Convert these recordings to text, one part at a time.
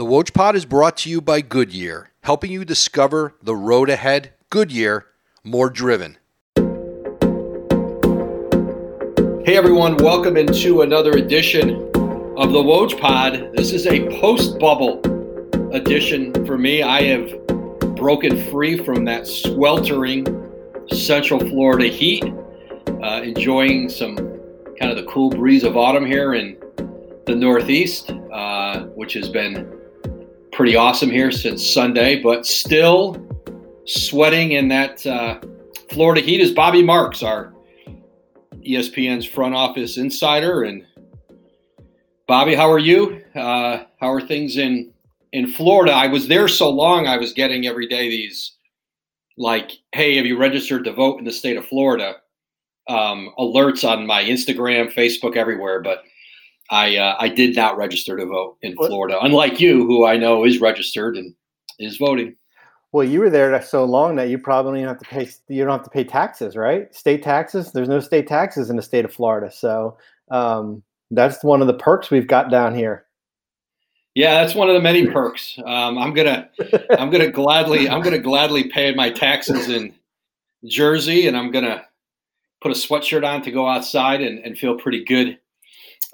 The Woj Pod is brought to you by Goodyear, helping you discover the road ahead. Goodyear, more driven. Hey everyone, welcome into another edition of the Woj Pod. This is a post bubble edition for me. I have broken free from that sweltering Central Florida heat, uh, enjoying some kind of the cool breeze of autumn here in the Northeast, uh, which has been pretty awesome here since Sunday, but still sweating in that uh, Florida heat is Bobby Marks, our ESPN's front office insider. And Bobby, how are you? Uh, how are things in in Florida? I was there so long, I was getting every day these like, "Hey, have you registered to vote in the state of Florida?" Um, alerts on my Instagram, Facebook, everywhere, but I uh, I did not register to vote in Florida, unlike you, who I know is registered and is voting. Well, you were there so long that you probably don't have to pay. You don't have to pay taxes, right? State taxes. There's no state taxes in the state of Florida, so um, that's one of the perks we've got down here. Yeah, that's one of the many perks. Um, I'm gonna, I'm gonna gladly, I'm gonna gladly pay my taxes in Jersey, and I'm gonna put a sweatshirt on to go outside and, and feel pretty good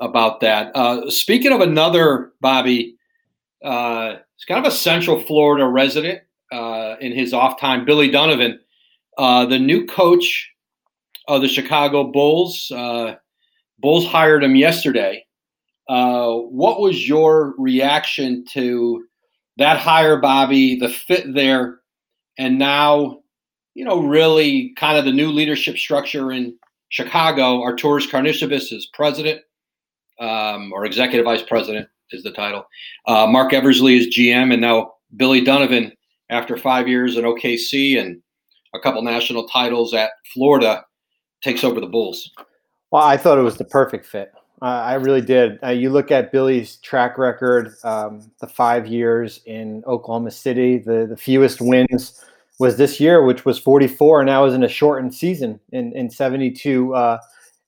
about that. Uh, speaking of another Bobby, uh, it's kind of a Central Florida resident uh, in his off time, Billy Donovan, uh, the new coach of the Chicago Bulls. Uh, Bulls hired him yesterday. Uh, what was your reaction to that hire, Bobby? The fit there, and now, you know, really kind of the new leadership structure in Chicago. Arturas Karnisovas is president um, or executive vice president is the title. Uh, Marc Eversley is GM, and now Billy Donovan, after five years in OKC and a couple national titles at Florida, takes over the Bulls. Well, I thought it was the perfect fit. Uh, I really did. Uh, you look at Billy's track record, um, the five years in Oklahoma City, the, the fewest wins was this year, which was 44, and that was in a shortened season in, in 72 uh,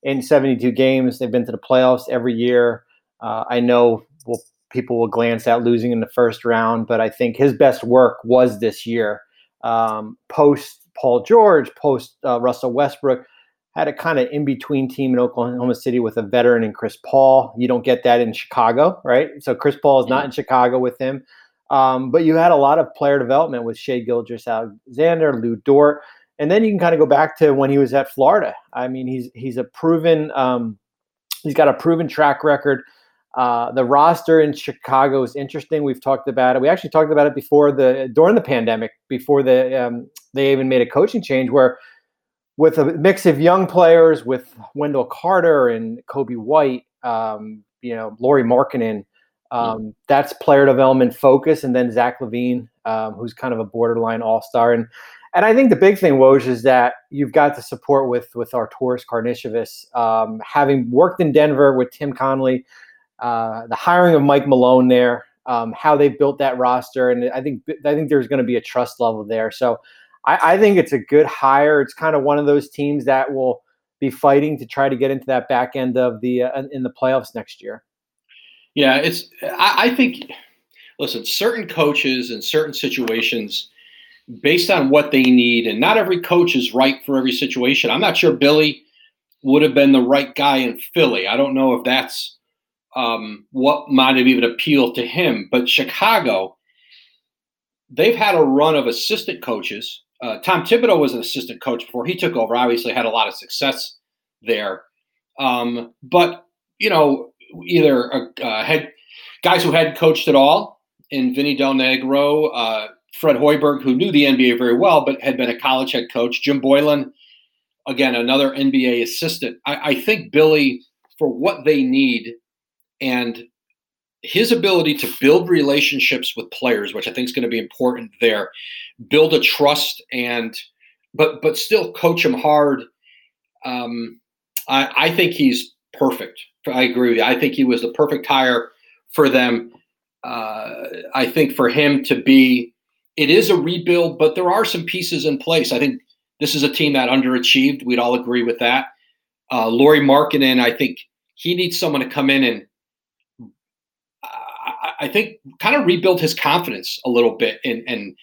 in 72 games. They've been to the playoffs every year. Uh, I know we'll, people will glance at losing in the first round, but I think his best work was this year. Um, post Paul George, post uh, Russell Westbrook, had a kind of in between team in Oklahoma City with a veteran in Chris Paul. You don't get that in Chicago, right? So Chris Paul is not in Chicago with him. Um, but you had a lot of player development with Shai Gilgeous-Alexander, Lu Dort and then you can kind of go back to when he was at Florida. I mean, he's he's a proven um, he's got a proven track record. Uh, the roster in Chicago is interesting. We've talked about it. We actually talked about it before the during the pandemic, before the um, they even made a coaching change where with a mix of young players, with Wendell Carter and Coby White, um, you know, Lauri Markkanen, um, that's player development focus, and then Zach LaVine, um, who's kind of a borderline all star. And and I think the big thing, Woj, is that you've got the support with with Arturas Karnisovas, um, having worked in Denver with Tim Connelly, uh, the hiring of Mike Malone there, um, how they built that roster, and I think I think there's going to be a trust level there. So I, I think it's a good hire. It's kind of one of those teams that will be fighting to try to get into that back end of the uh, in the playoffs next year. Yeah, it's. I, I think. Listen, certain coaches in certain situations based on what they need. And not every coach is right for every situation. I'm not sure Billy would have been the right guy in Philly. I don't know if that's um, what might have even appealed to him. But Chicago, they've had a run of assistant coaches. Uh, Tom Thibodeau was an assistant coach before he took over. Obviously, had a lot of success there. Um, but you know, either a, a head guys who hadn't coached at all in Vinny Del Negro, uh, Fred Hoiberg, who knew the NBA very well, but had been a college head coach. Jim Boylan, again, another NBA assistant. I, I think Billy, for what they need and his ability to build relationships with players, which I think is going to be important there, build a trust and but but still coach them hard. Um, I, I think he's perfect. I agree with you. I think he was the perfect hire for them. Uh, I think for him to be it is a rebuild, but there are some pieces in place. I think this is a team that underachieved. We'd all agree with that. Uh, Lauri Markkanen, I think he needs someone to come in and I, I think kind of rebuild his confidence a little bit and and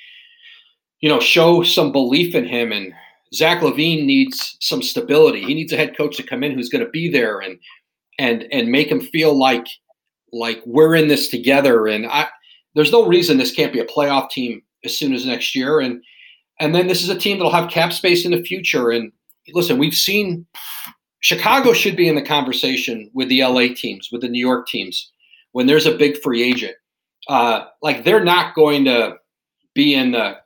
you know show some belief in him. And Zach LaVine needs some stability. He needs a head coach to come in who's going to be there and and and make him feel like like we're in this together. And I there's no reason this can't be a playoff team as soon as next year. And and then this is a team that'll have cap space in the future. And listen, we've seen Chicago should be in the conversation with the LA teams, with the New York teams, when there's a big free agent. Uh, like they're not going to be in the.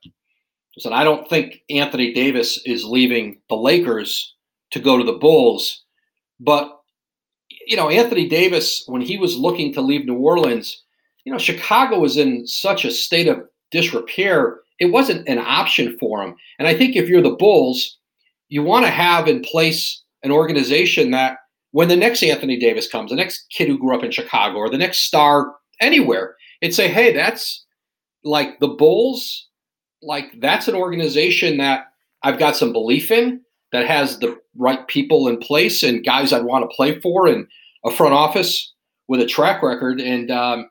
Listen, I don't think Anthony Davis is leaving the Lakers to go to the Bulls, but you know Anthony Davis when he was looking to leave New Orleans, you know Chicago was in such a state of disrepair. It wasn't an option for him, and I think if you're the Bulls, you want to have in place an organization that when the next Anthony Davis comes, the next kid who grew up in Chicago, or the next star anywhere, it'd say, hey, that's like the Bulls, like that's an organization that I've got some belief in, that has the right people in place and guys I'd want to play for, and a front office with a track record. And, um,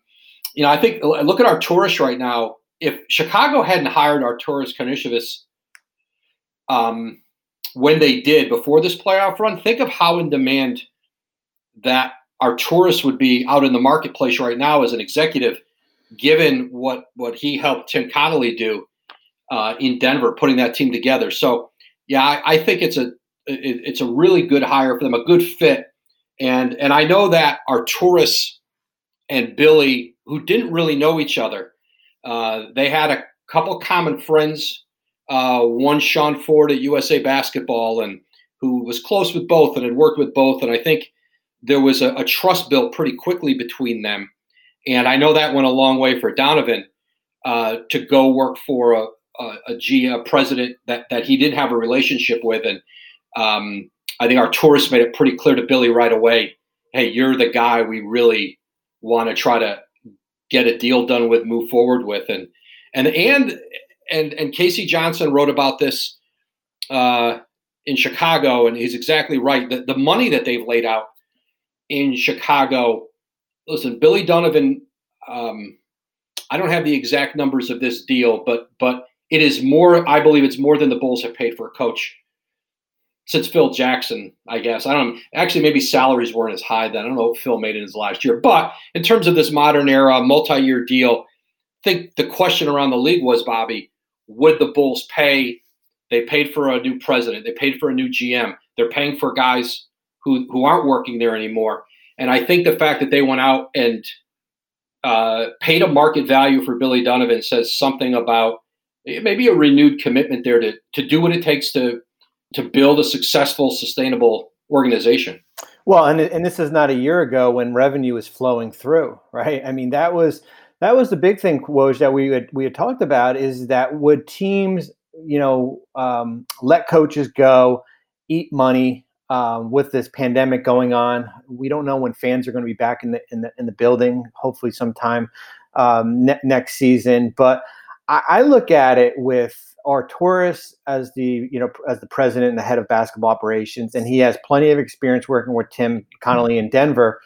you know, I think look at Arturas right now. If Chicago hadn't hired Arturas Karnisovas, um, when they did before this playoff run, think of how in demand that Arturas would be out in the marketplace right now as an executive, given what what he helped Tim Connelly do uh, in Denver, putting that team together. So, yeah, I, I think it's a it, it's a really good hire for them, a good fit, and and I know that Arturas and Billy, who didn't really know each other, uh, they had a couple common friends uh, one Sean Ford at USA Basketball, and who was close with both and had worked with both. And I think there was a, a trust built pretty quickly between them. And I know that went a long way for Donovan uh, to go work for a, a, a G a president that that he did have a relationship with. And um, I think Arturas made it pretty clear to Billy right away. Hey, you're the guy we really want to try to get a deal done with, move forward with, and and and and and K.C. Johnson wrote about this uh, in Chicago, and he's exactly right. The, the money that they've laid out in Chicago. Listen, Billy Donovan. Um, I don't have the exact numbers of this deal, but but it is more. I believe it's more than the Bulls have paid for a coach since Phil Jackson. I guess I don't. Actually, maybe salaries weren't as high then. I don't know what Phil made in his last year, but in terms of this modern era multi-year deal, I think the question around the league was Bobby would the Bulls pay? They paid for a new president. They paid for a new GM. They're paying for guys who who aren't working there anymore. And I think the fact that they went out and uh, paid a market value for Billy Donovan says something about maybe a renewed commitment there to to do what it takes to to build a successful, sustainable organization. Well, and and this is not a year ago when revenue was flowing through, right? I mean, that was that was the big thing, Woj, that we had we had talked about is that would teams, you know, um, let coaches go, eat money um, with this pandemic going on. We don't know when fans are going to be back in the in the in the building. Hopefully, sometime um, ne- next season. But I, I look at it with Arturas as the you know as the president and the head of basketball operations, and he has plenty of experience working with Tim Connelly in Denver.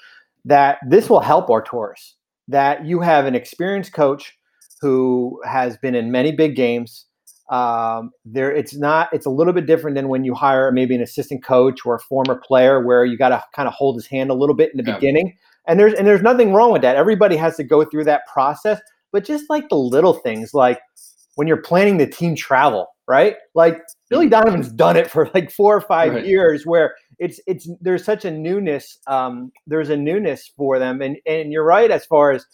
That this will help our Arturas that you have an experienced coach who has been in many big games. Um, there, it's not. It's a little bit different than when you hire maybe an assistant coach or a former player, where you got to kind of hold his hand a little bit in the yeah. beginning. And there's and there's nothing wrong with that. Everybody has to go through that process. But just like the little things, like when you're planning the team travel, right? Like Billy. Donovan's done it for like four or five right. years, where it's it's there's such a newness. Um, there's a newness for them, and and you're right as far as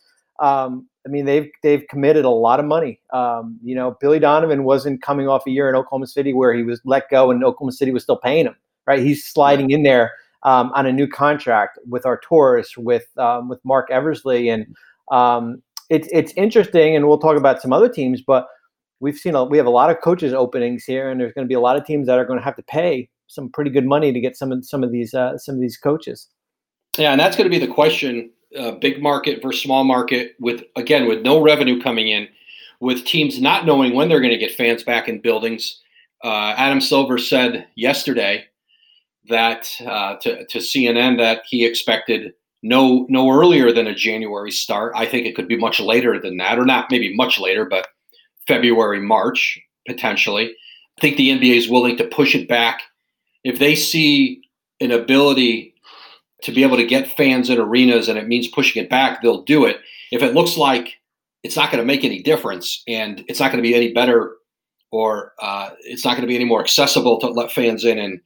um, I mean they've they've committed a lot of money. Um, you know, Billy Donovan wasn't coming off a year in Oklahoma City where he was let go and Oklahoma City was still paying him. Right, he's sliding in there um, on a new contract with Arturas, with um, with Marc Eversley, and um, it's it's interesting. And we'll talk about some other teams, but we've seen a, we have a lot of coaches openings here, and there's going to be a lot of teams that are going to have to pay some pretty good money to get some of some of these uh, some of these coaches. Yeah, and that's going to be the question: uh, big market versus small market. With again, with no revenue coming in, with teams not knowing when they're going to get fans back in buildings. Uh, Adam Silver said yesterday that uh, to, to CNN that he expected no no earlier than a January start. I think it could be much later than that, or not maybe much later, but February, March potentially. I think the NBA is willing to push it back if they see an ability to be able to get fans in arenas and it means pushing it back, they'll do it. If it looks like it's not going to make any difference and it's not going to be any better or uh, it's not going to be any more accessible to let fans in in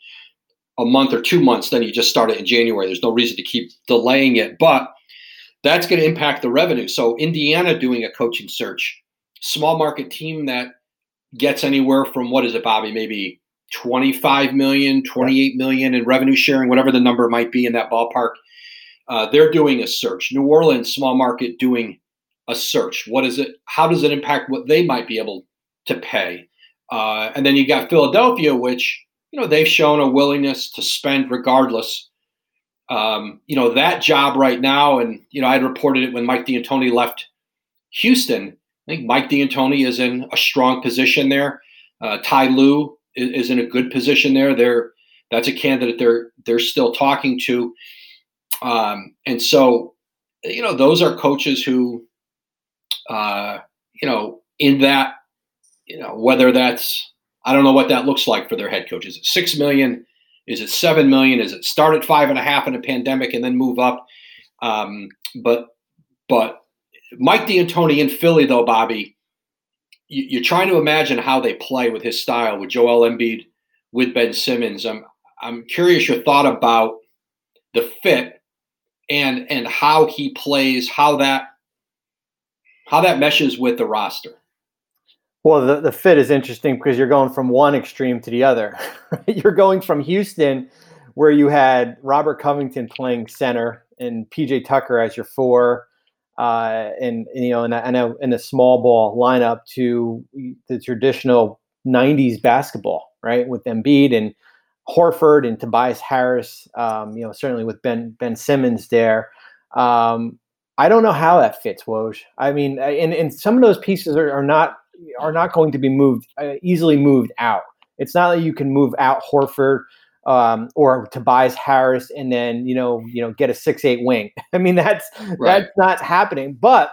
a month or two months, then you just start it in January. There's no reason to keep delaying it, but that's going to impact the revenue. So Indiana doing a coaching search, small market team that gets anywhere from what is it, Bobby? Maybe 25 million, 28 million in revenue sharing, whatever the number might be in that ballpark. Uh, they're doing a search. New Orleans, small market, doing a search. What is it? How does it impact what they might be able to pay? Uh, and then you got Philadelphia, which you know they've shown a willingness to spend regardless. Um, you know that job right now, and you know I had reported it when Mike D'Antoni left Houston. Think Mike D'Antoni is in a strong position there. Uh, Ty Lue is, is in a good position there. They're that's a candidate they're they're still talking to, um, and so you know those are coaches who, uh, you know, in that, you know, whether that's I don't know what that looks like for their head coach. Is it six million? Is it seven million? Is it start at five and a half in a pandemic and then move up? Um, but but Mike D'Antoni in Philly though, Bobby, you're trying to imagine how they play with his style with Joel Embiid, with Ben Simmons. I'm I'm curious your thought about the fit and and how he plays, how that how that meshes with the roster. Well, the, the fit is interesting because you're going from one extreme to the other. you're going from Houston, where you had Robert Covington playing center and PJ Tucker as your four, uh, and, you know, in a, small ball lineup to the traditional '90s basketball, right, with Embiid and Horford and Tobias Harris. Um, you know, certainly with Ben Ben Simmons there. Um, I don't know how that fits, Woj. I mean, and, and some of those pieces are, are not are not going to be moved uh, easily moved out. It's not that you can move out Horford um, or Tobias Harris and then you know you know get a six eight wing. I mean that's right. that's not happening. But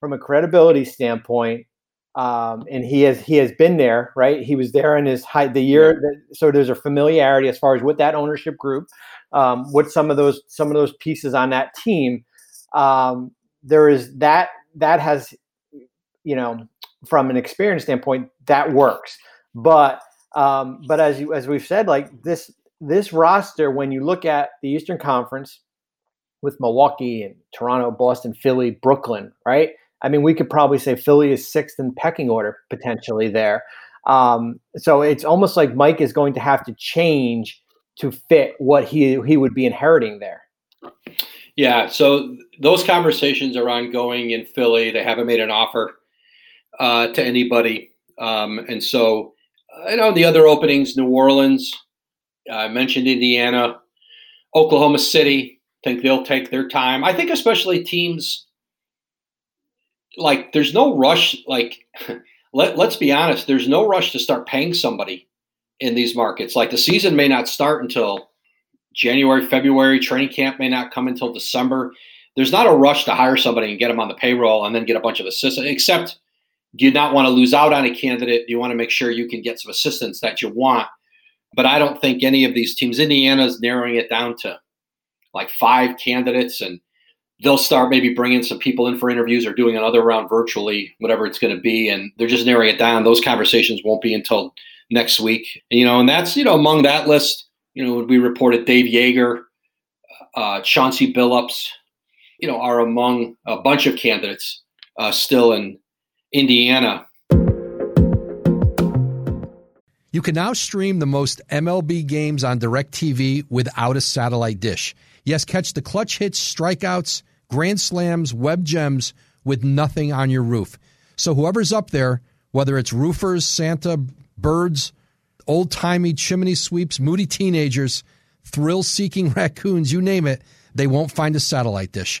from a credibility standpoint, um, and he has he has been there, right? He was there in his high the year, yeah. that, so there's a familiarity as far as with that ownership group, um, with some of those some of those pieces on that team. Um, there is that that has, you know, from an experience standpoint, that works. But um, but as you as we've said, like this this roster, when you look at the Eastern Conference with Milwaukee and Toronto, Boston, Philly, Brooklyn, right? I mean, we could probably say Philly is sixth in pecking order potentially there. Um, so it's almost like Mike is going to have to change to fit what he he would be inheriting there. Yeah, so those conversations are ongoing in Philly. They haven't made an offer uh, to anybody, um, and so I know the other openings, New Orleans, uh, I mentioned Indiana, Oklahoma City. Think they'll take their time. I think especially teams like there's no rush. Like let let's be honest, there's no rush to start paying somebody in these markets. Like the season may not start until January, February. Training camp may not come until December. There's not a rush to hire somebody and get them on the payroll and then get a bunch of assistants. Except you not want to lose out on a candidate? You want to make sure you can get some assistance that you want? But I don't think any of these teams, Indiana's narrowing it down to like five candidates, and they'll start maybe bringing some people in for interviews or doing another round virtually, whatever it's going to be. And they're just narrowing it down. Those conversations won't be until next week. You know, and that's, you know, among that list, you know, we reported Dave Joerger, uh, Chauncey Billups, you know, are among a bunch of candidates uh, still in Indiana. You can now stream the most MLB games on DirecTV without a satellite dish. Yes, catch the clutch hits, strikeouts, grand slams, web gems with nothing on your roof. So whoever's up there, whether it's roofers, Santa, birds, old timey chimney sweeps, moody teenagers, thrill seeking raccoons, you name it, they won't find a satellite dish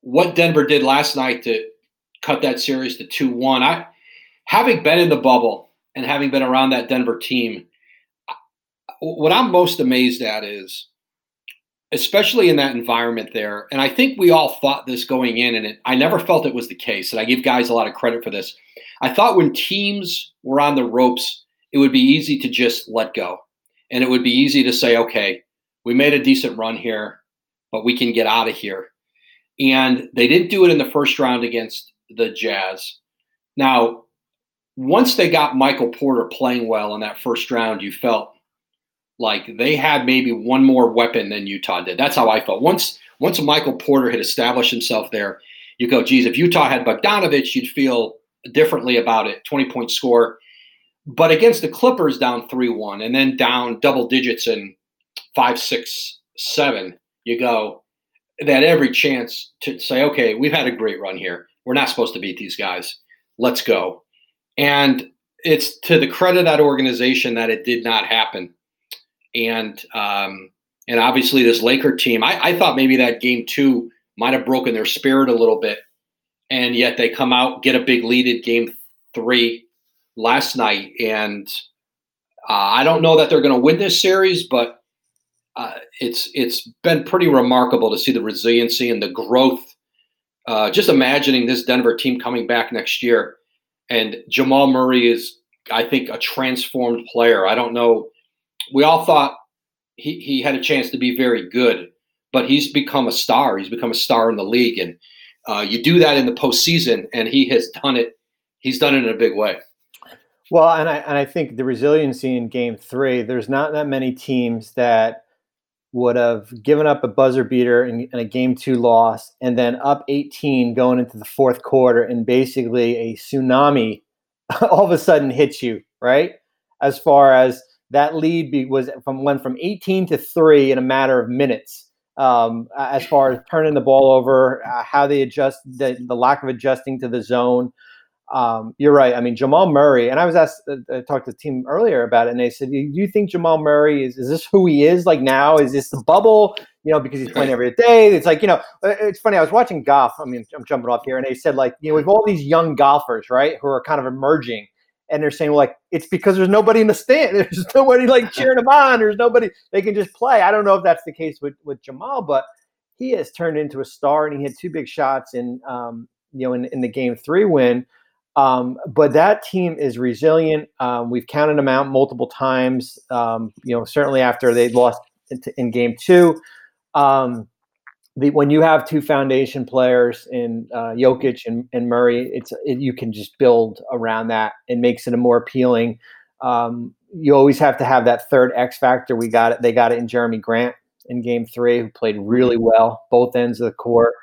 what Denver did last night to cut that series to 2 1. I having been in the bubble and having been around that Denver team, what I'm most amazed at is, especially in that environment there, and I think we all thought this going in, and it, I never felt it was the case, and I give guys a lot of credit for this. I thought when teams were on the ropes, it would be easy to just let go. And it would be easy to say, okay, we made a decent run here, but we can get out of here. And they didn't do it in the first round against the Jazz. Now, once they got Michael Porter playing well in that first round, you felt like they had maybe one more weapon than Utah did. That's how I felt. Once once Michael Porter had established himself there, you go, geez, if Utah had Bogdanovic, you'd feel differently about it. 20 point score. But against the Clippers down 3 1 and then down double digits in five, six, seven, you go, had every chance to say, okay, we've had a great run here. We're not supposed to beat these guys. Let's go. And it's to the credit of that organization that it did not happen. And um, and obviously this Laker team, I, I thought maybe that game two might have broken their spirit a little bit. And yet they come out, get a big lead in game three last night. And uh, I don't know that they're going to win this series, but uh, it's it's been pretty remarkable to see the resiliency and the growth. Uh, just imagining this Denver team coming back next year and Jamal Murray is, I think, a transformed player. I don't know. We all thought he, he had a chance to be very good, but he's become a star. He's become a star in the league. And uh, you do that in the postseason, and he has done it. He's done it in a big way. Well, and I and I think the resiliency in Game Three. There's not that many teams that would have given up a buzzer beater in, a game two loss and then up 18 going into the fourth quarter and basically a tsunami all of a sudden hits you right? As far as that lead be, was from went from 18 to 3 in a matter of minutes. Um, as far as turning the ball over uh, how they adjust the, the lack of adjusting to the zone um, you're right. I mean, Jamal Murray, and I was asked, uh, I talked to the team earlier about it, and they said, "Do you think Jamal Murray is is this who he is like now? Is this the bubble? You know, because he's playing every day? It's like you know, uh, it's funny. I was watching golf. I mean, I'm jumping off here, and they said like, you know, we've all these young golfers, right, who are kind of emerging, and they're saying like it's because there's nobody in the stand. There's nobody like cheering them on. There's nobody they can just play. I don't know if that's the case with with Jamal, but he has turned into a star, and he had two big shots in um, you know in, in the game three win. Um, but that team is resilient. Um, we've counted them out multiple times. Um, you know, certainly after they lost in, game two. Um, the, when you have two foundation players in uh, Jokic and, and Murray, it's it, you can just build around that. It makes it a more appealing. Um, you always have to have that third X factor. We got it. They got it in Jerami Grant in Game Three, who played really well both ends of the court.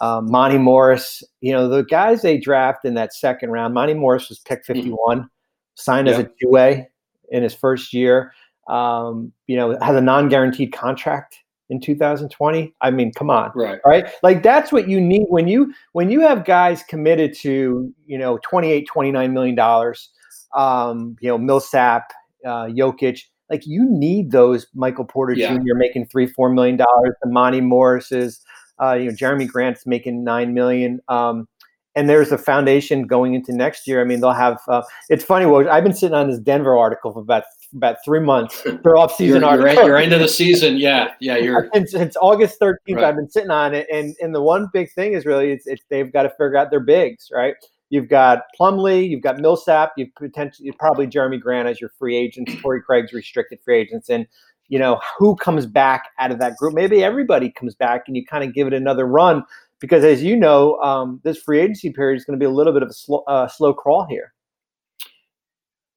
Um, Monte Morris, you know, the guys they draft in that second round, Monte Morris was picked mm-hmm. 51, mm-hmm. signed as a two way in his first year, um, you know, has a non guaranteed contract in 2020 i mean come on right right like that's what you need when you when you have guys committed to you know 28 29 million dollars um you know millsap uh jokic like you need those michael porter yeah. jr making three four million dollars the monte morris's uh, you know, Jerami Grant's making nine million. Um, and there's a foundation going into next year. I mean, they'll have. Uh, it's funny. Well, I've been sitting on this Denver article for about about three months. Their off season you're, article. You're, you're into the season. Yeah, yeah. You're since, since August 13th. Right. I've been sitting on it, and and the one big thing is really it's, it's they've got to figure out their bigs, right? You've got Plumlee, you've got Millsap, you've potentially probably Jeremy Grant as your free agents, Torrey Craig's restricted free agents, and you know, who comes back out of that group? Maybe everybody comes back and you kind of give it another run because, as you know, um, this free agency period is going to be a little bit of a uh, slow crawl here.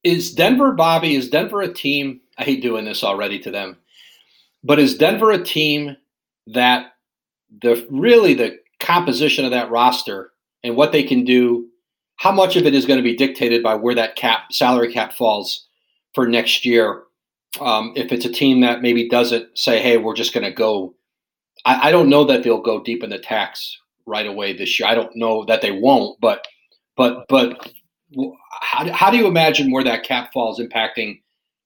Is Denver, Bobby, is Denver a team? I hate doing this already to them, but is Denver a team that the really the composition of that roster and what they can do, how much of it is going to be dictated by where that cap salary cap falls for next year? Um, if it's a team that maybe doesn't say, "Hey, we're just going to go," I, I, don't know that they'll go deep in the tax right away this year. I don't know that they won't, but but but how, how do you imagine where that cap falls impacting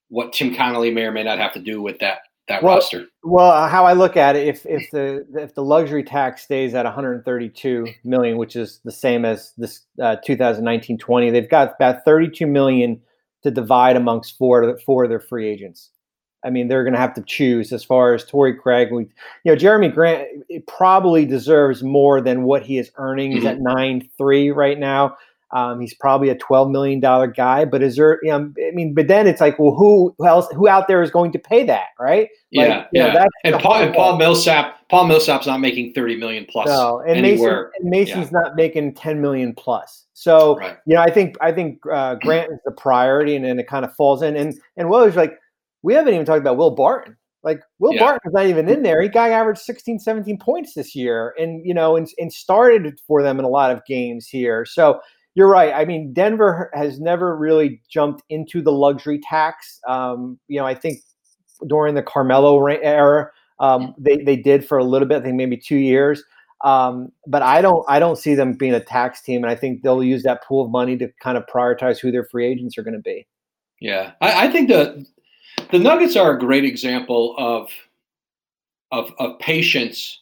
what Tim Connelly may or may not have to do with that that well, roster? Well, uh, how I look at it, if if the if the luxury tax stays at 132 million, which is the same as this uh, 2019-20, they've got about 32 million to divide amongst four four of their free agents. I mean, they're going to have to choose as far as Torrey Craig. We, you know, Jerami Grant probably deserves more than what he is earning. He's mm-hmm. at nine three right now. Um, he's probably a twelve million dollar guy, but is there? You know, I mean, but then it's like, well, who, who else? Who out there is going to pay that, right? Like, yeah, yeah. Know, and Paul and Paul Millsap, Paul Millsap's not making thirty million plus. No, and. Mason, and Mason's yeah. not making ten million plus. So right. you know, I think I think uh, Grant is the priority, and then it kind of falls in. And and was like, we haven't even talked about Will Barton. Like Will yeah. Barton's not even in there. He guy averaged 16, 17 points this year, and you know, and, and started for them in a lot of games here. So you're right. I mean, Denver has never really jumped into the luxury tax. Um, you know, I think during the Carmelo era, um, they they did for a little bit. I think maybe two years. Um, but I don't I don't see them being a tax team, and I think they'll use that pool of money to kind of prioritize who their free agents are going to be. Yeah, I, I think the the Nuggets are a great example of of, of patience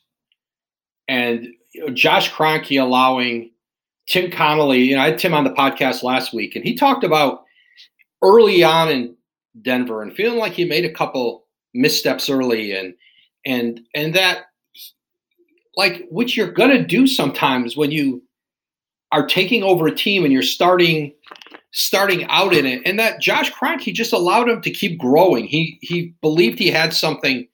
and Josh Kroenke allowing Tim Connelly, you know, I had Tim on the podcast last week, and he talked about early on in Denver and feeling like he made a couple missteps early, and and and that like which you're gonna do sometimes when you are taking over a team and you're starting starting out in it, and that Josh Kroenke just allowed him to keep growing. He he believed he had something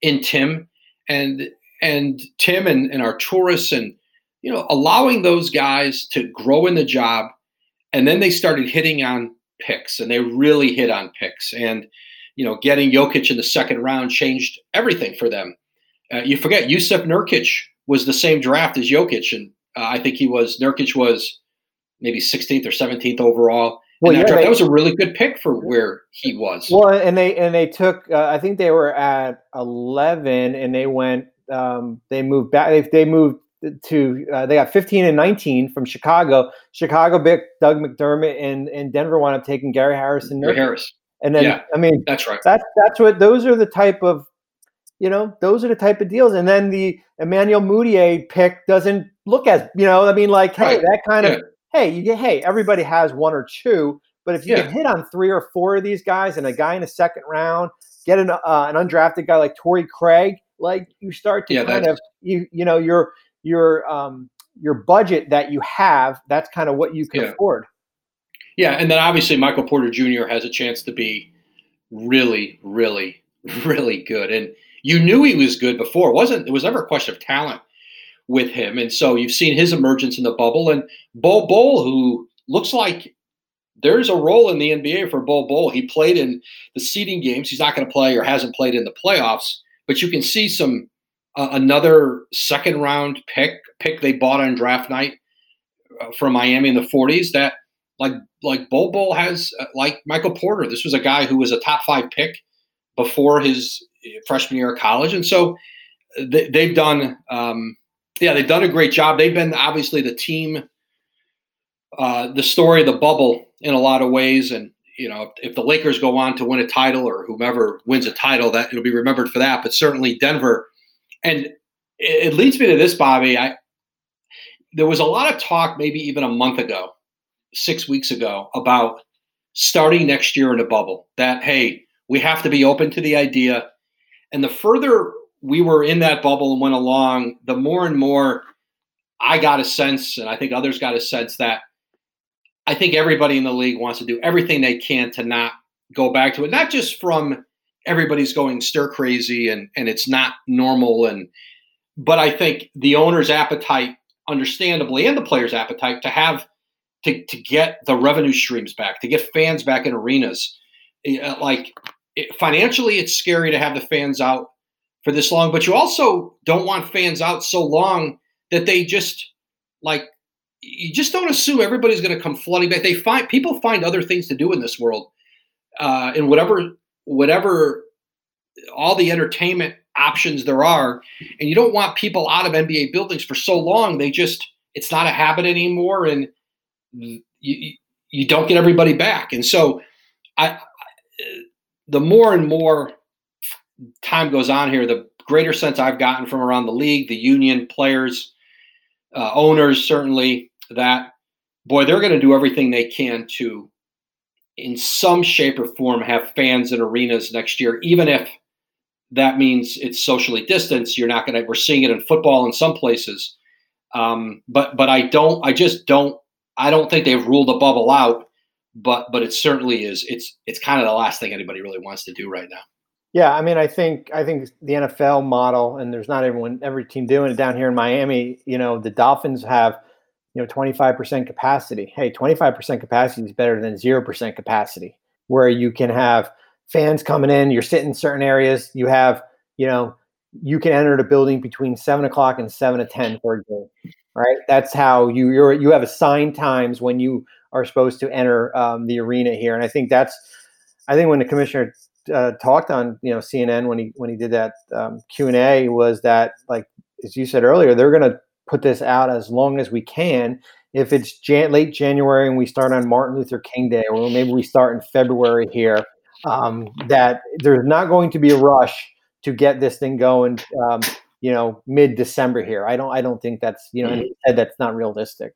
in Tim, and and Tim and, and Arturas and you know, allowing those guys to grow in the job. And then they started hitting on picks and they really hit on picks. And, you know, getting Jokic in the second round changed everything for them. Uh, you forget Jusuf Nurkic was the same draft as Jokic. And uh, I think he was, Nurkic was maybe 16th or 17th overall. Well, that, yeah, they, that, was a really good pick for where he was. Well, and they and they took. Uh, I think they were at eleven, and they went. Um, they moved back. They, they moved to uh, they got 15 and 19 from Chicago. Chicago picked Doug McDermott and and Denver wound up taking Gary Harrison. and Harris. And then yeah, I mean that's right. That's that's what those are the type of you know those are the type of deals. And then the Emmanuel Mudiay pick doesn't look as you know I mean like hey right. that kind yeah. of hey you get hey everybody has one or two. But if you yeah. hit on three or four of these guys and a guy in the second round, get an uh, an undrafted guy like Torrey Craig, like you start to yeah, kind of you you know you're your um, your budget that you have, that's kind of what you can yeah. afford. Yeah, and then obviously Michael Porter Jr. has a chance to be really, really, really good. And you knew he was good before. It wasn't it was never a question of talent with him. And so you've seen his emergence in the bubble. And Bol Bol, who looks like there's a role in the NBA for Bol Bol. He played in the seeding games. He's not going to play or hasn't played in the playoffs, but you can see some uh, another second round pick pick they bought on draft night uh, from Miami in the 40s that like like Bol has uh, like Michael Porter. This was a guy who was a top five pick before his uh, freshman year of college, and so uh, they, have done um, yeah they've done a great job. They've been obviously the team, uh, the story of the bubble in a lot of ways, and you know if, if the Lakers go on to win a title or whomever wins a title, that it'll be remembered for that. But certainly Denver and it leads me to this, Bobby. I there was a lot of talk, maybe even a month ago, six weeks ago, about starting next year in a bubble. That hey, we have to be open to the idea. And the further we were in that bubble and went along, the more and more I got a sense, and I think others got a sense that I think everybody in the league wants to do everything they can to not go back to it, not just from everybody's going stir crazy and and it's not normal. And but I think the owner's appetite understandably and the players appetite to have to, to get the revenue streams back to get fans back in arenas eh, like it, financially it's scary to have the fans out for this long but you also don't want fans out so long that they just like you just don't assume everybody's going to come flooding back. They find people find other things to do in this world uh, in whatever whatever all the entertainment options there are, and you don't want people out of NBA buildings for so long. They just it's not a habit anymore, and you you don't get everybody back. And so, I the more and more time goes on here, the greater sense I've gotten from around the league, the union, players, uh, owners, certainly that boy, they're going to do everything they can to, in some shape or form, have fans in arenas next year, even if that means it's socially distanced. You're not going to. We're seeing it in football in some places, um, but but I don't. I just don't. I don't think they've ruled a bubble out. But but it certainly is. It's it's kind of the last thing anybody really wants to do right now. Yeah, I mean, I think I think the NFL model, and there's not everyone every team doing it down here in Miami. You know, the Dolphins have you know 25% capacity. Hey, 25% capacity is better than zero percent capacity, where you can have fans coming in. You're sitting in certain areas. You have you know you can enter the building between seven o'clock and seven to ten for a game. Right. That's how you you're you have assigned times when you are supposed to enter um, the arena here, and I think that's I think when the commissioner uh, talked on you know CNN when he when he did that um, Q and A was that like as you said earlier they're going to put this out as long as we can. If it's Jan- late January and we start on Martin Luther King Day, or maybe we start in February here, um, that there's not going to be a rush to get this thing going. Um, you know, mid December here. I don't. I don't think that's you know. Said that's not realistic.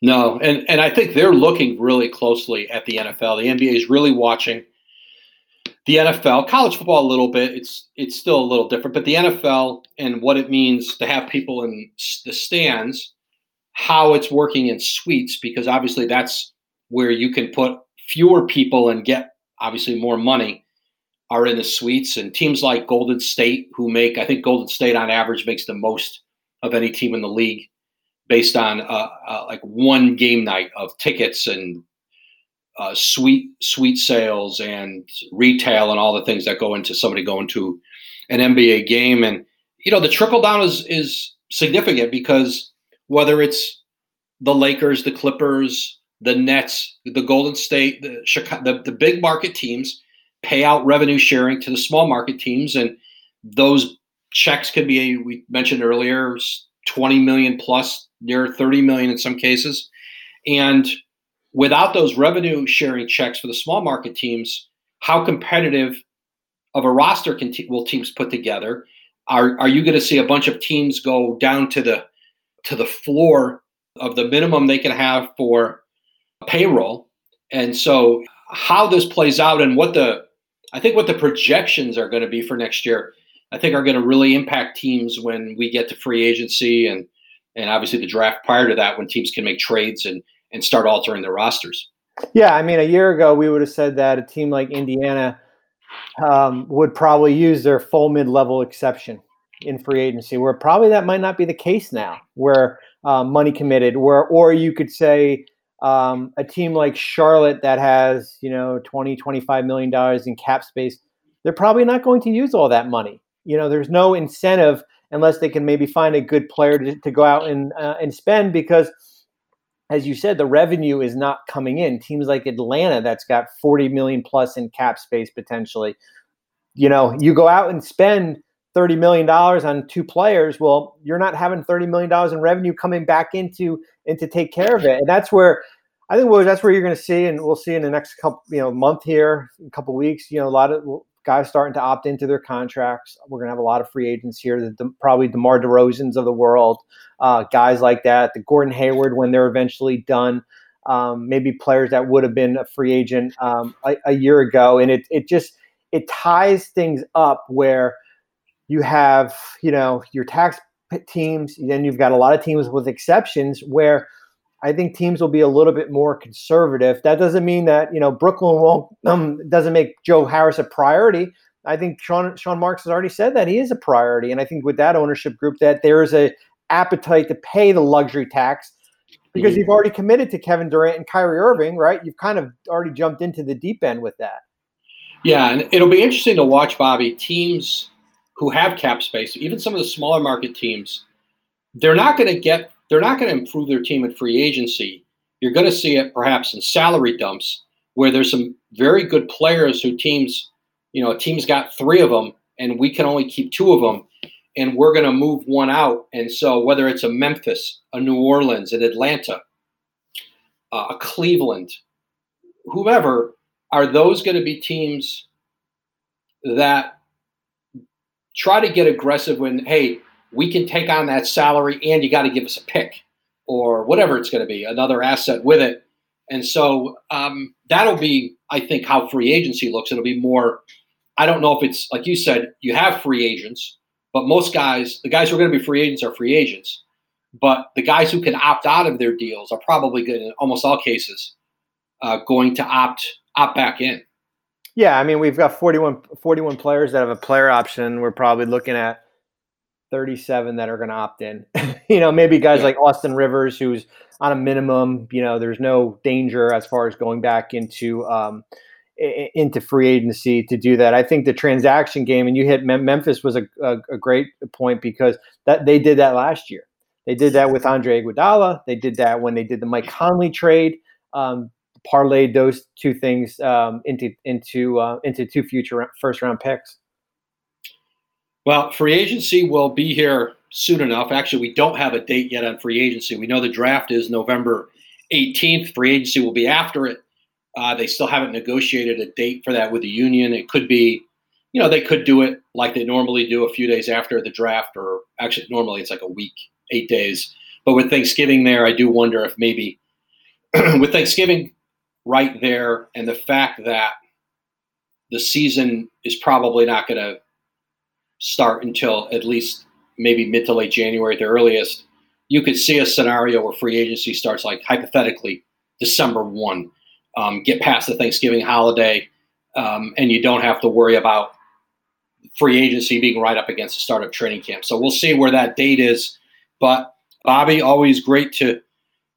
No, and and I think they're looking really closely at the NFL. The NBA is really watching the NFL, college football a little bit. It's it's still a little different, but the NFL and what it means to have people in the stands, how it's working in suites, because obviously that's where you can put fewer people and get obviously more money are in the suites and teams like Golden State who make I think Golden State on average makes the most of any team in the league based on uh, uh, like one game night of tickets and uh, suite suite sales and retail and all the things that go into somebody going to an NBA game. And you know, the trickle down is is significant because whether it's the Lakers, the Clippers, the Nets, the Golden State, the Chicago, the, the big market teams pay out revenue sharing to the small market teams, and those checks could be we mentioned earlier 20 million plus near 30 million in some cases and without those revenue sharing checks for the small market teams, how competitive of a roster will teams put together? Are are you going to see a bunch of teams go down to the to the floor of the minimum they can have for payroll? And so how this plays out and what the I think what the projections are going to be for next year, I think are going to really impact teams when we get to free agency and and obviously the draft prior to that when teams can make trades and and start altering their rosters. Yeah, I mean, a year ago we would have said that a team like Indiana um, would probably use their full mid-level exception in free agency. Where probably that might not be the case now, where um, money committed, where or you could say um, a team like Charlotte that has you know 20, 25 million dollars in cap space, they're probably not going to use all that money. You know, there's no incentive unless they can maybe find a good player to, to go out and uh, and spend because as you said, the revenue is not coming in. Teams like Atlanta, that's got 40 million plus in cap space potentially. You know, you go out and spend 30 million dollars on two players. Well, you're not having 30 million dollars in revenue coming back into and to take care of it. And that's where I think that's where you're going to see, and we'll see in the next couple, you know, month here, a couple weeks. You know, a lot of guys starting to opt into their contracts. We're going to have a lot of free agents here, the, the, probably DeMar DeRozans of the world, uh, guys like that, the Gordon Hayward when they're eventually done, um, maybe players that would have been a free agent um, a, a, year ago. And it, it just, it ties things up where you have, you know, your tax teams, then you've got a lot of teams with exceptions where – I think teams will be a little bit more conservative. That doesn't mean that you know Brooklyn won't um, doesn't make Joe Harris a priority. I think Sean Sean Marks has already said that he is a priority, and I think with that ownership group that there is a appetite to pay the luxury tax because you've already committed to Kevin Durant and Kyrie Irving, right? You've kind of already jumped into the deep end with that. Yeah, and it'll be interesting to watch Bobby teams who have cap space, even some of the smaller market teams. They're not going to get they're not going to improve their team in free agency. You're going to see it perhaps in salary dumps where there's some very good players who teams you know, a team's got three of them and we can only keep two of them and we're going to move one out. And so whether it's a Memphis, a New Orleans, an Atlanta, uh, a Cleveland, whoever, are those going to be teams that try to get aggressive when, hey, we can take on that salary and you got to give us a pick or whatever it's going to be, another asset with it. And so um, that'll be, I think, how free agency looks. It'll be more, I don't know if it's like you said, you have free agents, but most guys, the guys who are going to be free agents are free agents. But the guys who can opt out of their deals are probably good in almost all cases uh, going to opt opt back in. Yeah, I mean we've got 41, 41 players that have a player option. We're probably looking at 37 that are going to opt in. you know, maybe guys yeah. like Austin Rivers, who's on a minimum. You know, there's no danger as far as going back into um, into free agency to do that. I think the transaction game, and you hit Memphis was a, a, a great point because that they did that last year. They did that with Andre Iguodala. They did that when they did the Mike Conley trade. Um, parlayed those two things um, into into uh, into two future first round picks. Well, free agency will be here soon enough. Actually, we don't have a date yet on free agency. We know the draft is November 18th. Free agency will be after it. Uh, they still haven't negotiated a date for that with the union. It could be, you know, they could do it like they normally do a few days after the draft, or actually, normally it's like a week, eight days. But with Thanksgiving there, I do wonder if maybe with Thanksgiving right there and the fact that the season is probably not going to start until at least maybe mid to late January at the earliest, you could see a scenario where free agency starts like hypothetically December 1, um, get past the Thanksgiving holiday, um, and you don't have to worry about free agency being right up against the start of training camp. So we'll see where that date is. But Bobby, always great to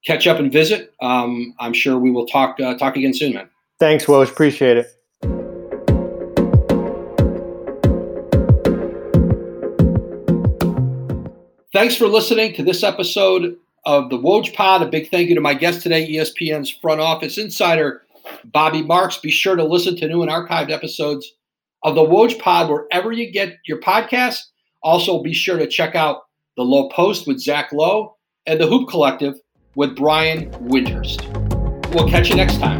catch up and visit. Um, I'm sure we will talk uh, talk again soon, man. Thanks, Woj. Appreciate it. Thanks for listening to this episode of the Woj Pod. A big thank you to my guest today, ESPN's front office insider, Bobby Marks. Be sure to listen to new and archived episodes of the Woj Pod wherever you get your podcasts. Also, be sure to check out the Low Post with Zach Lowe and the Hoop Collective with Brian Windhorst. We'll catch you next time.